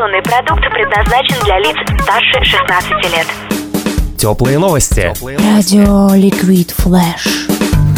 Информационный продукт предназначен для лиц старше 16 лет. Теплые новости. Радио Liquid Flash.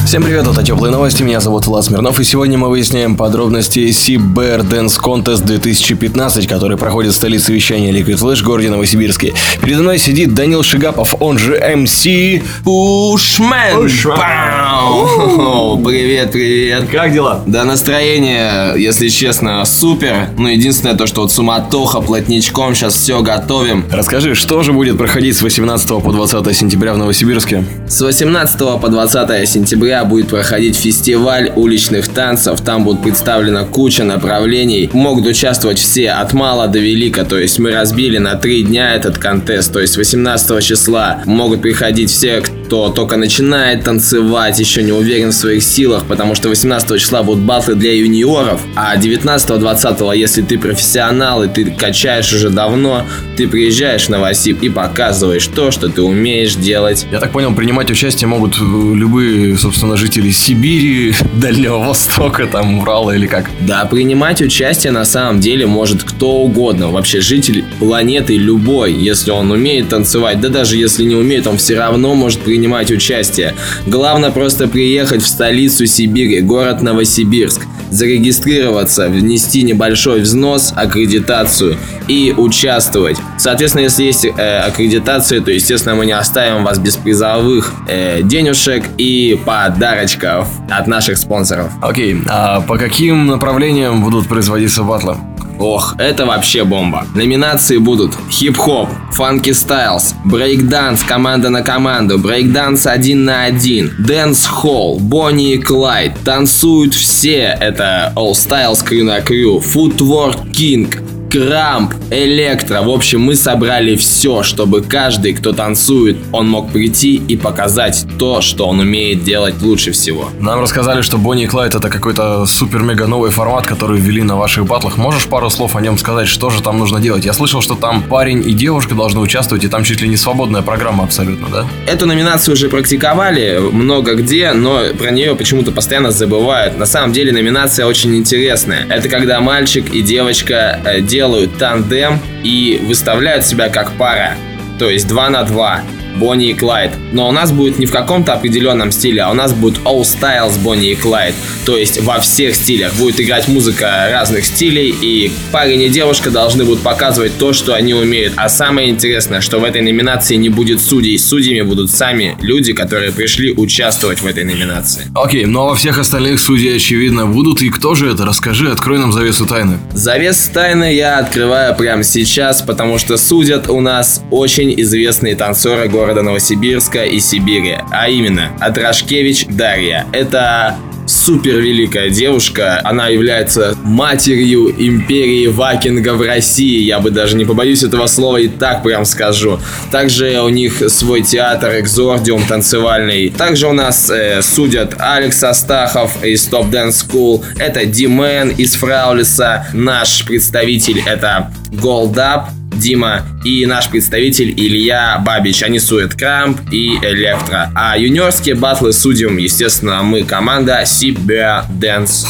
Всем привет, это Теплые новости, меня зовут Влад Смирнов, и сегодня мы выясняем подробности SibBear Dance Contest 2015, который проходит в столице вещания Liquid Flash в городе Новосибирске. Передо мной сидит Данил Шигапов, он же MC Пушмен. Пау! Привет, привет. Как дела? Да, настроение, если честно, супер. Но единственное то, что вот суматоха плотничком, сейчас все готовим. Расскажи, что же будет проходить с 18 по 20 сентября в Новосибирске? С 18 по 20 сентября будет проходить фестиваль уличных танцев. Там будет представлена куча направлений. Могут участвовать все от мала до велика. То есть мы разбили на три дня этот контест. То есть 18 числа могут приходить все, кто только начинает танцевать, еще не уверен в своих силах, потому что 18 числа будут батлы для юниоров, а 19-20, если ты профессионал и ты качаешь уже давно, ты приезжаешь в Новосиб и показываешь то, что ты умеешь делать. Я так понял, принимать участие могут э, любые, собственно, жители Сибири, Дальнего Востока, там, Урала или как. Да, принимать участие на самом деле может кто угодно. Вообще житель планеты любой, если он умеет танцевать. Да даже если не умеет, он все равно может принимать участие. Главное просто приехать в столицу Сибири, город Новосибирск, зарегистрироваться, внести небольшой взнос, аккредитацию и участвовать. Соответственно, если есть э, аккредитация, то, естественно, мы не оставим вас без призовых э, денежек и подарочков от наших спонсоров. Окей, а по каким направлениям будут производиться батлы? Ох, это вообще бомба. Номинации будут хип-хоп, funky styles, брейкданс команда на команду, брейкданс один на один, dancehall, Бонни и Клайд, танцуют все, это All Styles Crew на Crew, Footwork King, Крамп, Электро. В общем, мы собрали все, чтобы каждый, кто танцует, он мог прийти и показать то, что он умеет делать лучше всего. Нам рассказали, что Бонни и Клайд это какой-то супер-мега новый формат, который ввели на ваших батлах. Можешь пару слов о нем сказать, что же там нужно делать? Я слышал, что там парень и девушка должны участвовать, и там чуть ли не свободная программа абсолютно, да? Эту номинацию уже практиковали много где, но про нее почему-то постоянно забывают. На самом деле номинация очень интересная. Это когда мальчик и девочка э, делают тандем и выставляют себя как пара. То есть 2 на 2. Бонни и Клайд. Но у нас будет не в каком-то определенном стиле, а у нас будет All Styles Бонни и Клайд. То есть во всех стилях будет играть музыка разных стилей, и парень и девушка должны будут показывать то, что они умеют. А самое интересное, что в этой номинации не будет судей. Судьями будут сами люди, которые пришли участвовать в этой номинации. Окей, но во всех остальных судей, очевидно, будут. И кто же это? Расскажи, открой нам завесу тайны. Завес тайны я открываю прямо сейчас, потому что судят у нас очень известные танцоры города Новосибирска и Сибири. А именно, Атрашкевич Дарья. Это супер великая девушка. Она является матерью империи вакинга в России. Я бы даже не побоюсь этого слова и так прям скажу. Также у них свой театр Экзордиум танцевальный. Также у нас э, судят Алекс Астахов из Top Dance School. Это Димен из Фраулиса. Наш представитель это Up. Дима и наш представитель Илья Бабич. Они суют Крамп и Электро. А юниорские батлы судим, естественно, мы команда Сибя Dance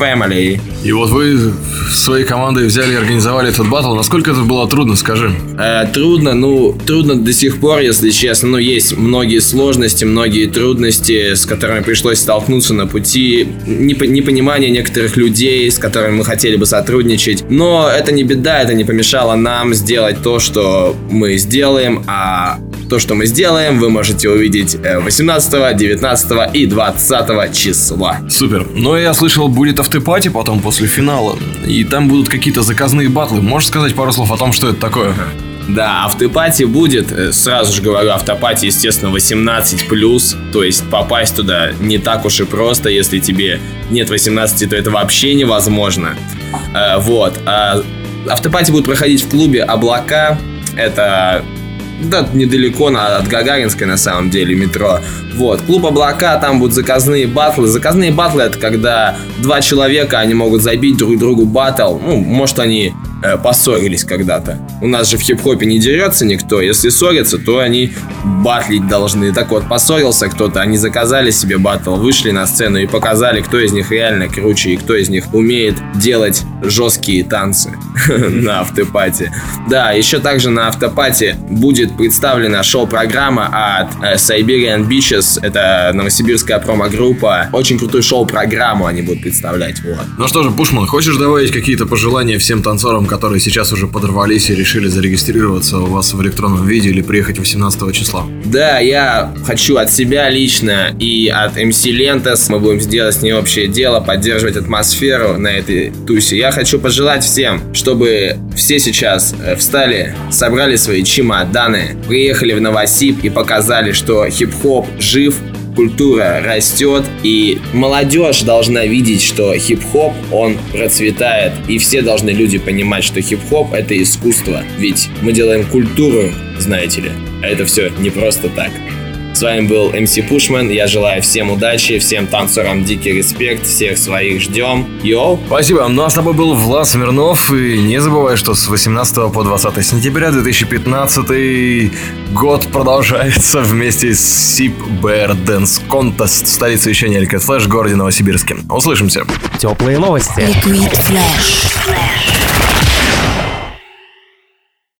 Family. И вот вы своей командой взяли и организовали этот батл. Насколько это было трудно, скажи? Э, трудно, ну, трудно до сих пор, если честно. Ну, есть многие сложности, многие трудности, с которыми пришлось столкнуться на пути. Непо- непонимание некоторых людей, с которыми мы хотели бы сотрудничать. Но это не беда, это не помешало нам сделать то, что мы сделаем, а то, что мы сделаем, вы можете увидеть э, 18, 19 и 20 числа. Супер. Но я слышал, будет автопати потом после финала. И там будут какие-то заказные батлы. Можешь сказать пару слов о том, что это такое? Да, автопати будет, э, сразу же говорю, автопати, естественно, 18+, то есть попасть туда не так уж и просто, если тебе нет 18, то это вообще невозможно. Э, Вот, а автопати будет проходить в клубе «Облака», это да, недалеко на, от Гагаринской на самом деле метро. Вот, клуб Облака, там будут заказные батлы. Заказные батлы это когда два человека, они могут забить друг другу батл. Ну, может они э, поссорились когда-то. у нас же в хип-хопе не дерется никто. Если ссорятся, то они батлить должны. Так вот, поссорился кто-то, они заказали себе батл, вышли на сцену и показали, кто из них реально круче и кто из них умеет делать жесткие танцы на автопате. Да, еще также на автопате будет представлена шоу-программа от э, Siberian Beaches. Это новосибирская промо-группа. Очень крутую шоу-программу они будут представлять. Вот. Ну что же, Пушман, хочешь добавить какие-то пожелания всем танцорам, которые сейчас уже подорвались и решили зарегистрироваться у вас в электронном виде или приехать 18 числа? Да, я хочу от себя лично и от MC Лентас, мы будем сделать с ней общее дело, поддерживать атмосферу на этой тусе. Я хочу пожелать всем, чтобы все сейчас э, встали, собрали свои чемоданы, приехали в Новосиб и показали, что хип-хоп жив, культура растет, и молодежь должна видеть, что хип-хоп, он процветает, и все должны люди понимать, что хип-хоп — это искусство, ведь мы делаем культуру, знаете ли, а это все не просто так. С вами был MC Пушман. Я желаю всем удачи, всем танцорам дикий респект, всех своих ждем. Йоу! Спасибо. Ну а с тобой был Влад Смирнов. И не забывай, что с 18 по 20 сентября 2015 год продолжается вместе с SIP Bear Dance Contest, столица вещания Liquid Flash в городе Новосибирске. Услышимся. Теплые новости. Liquid Flash.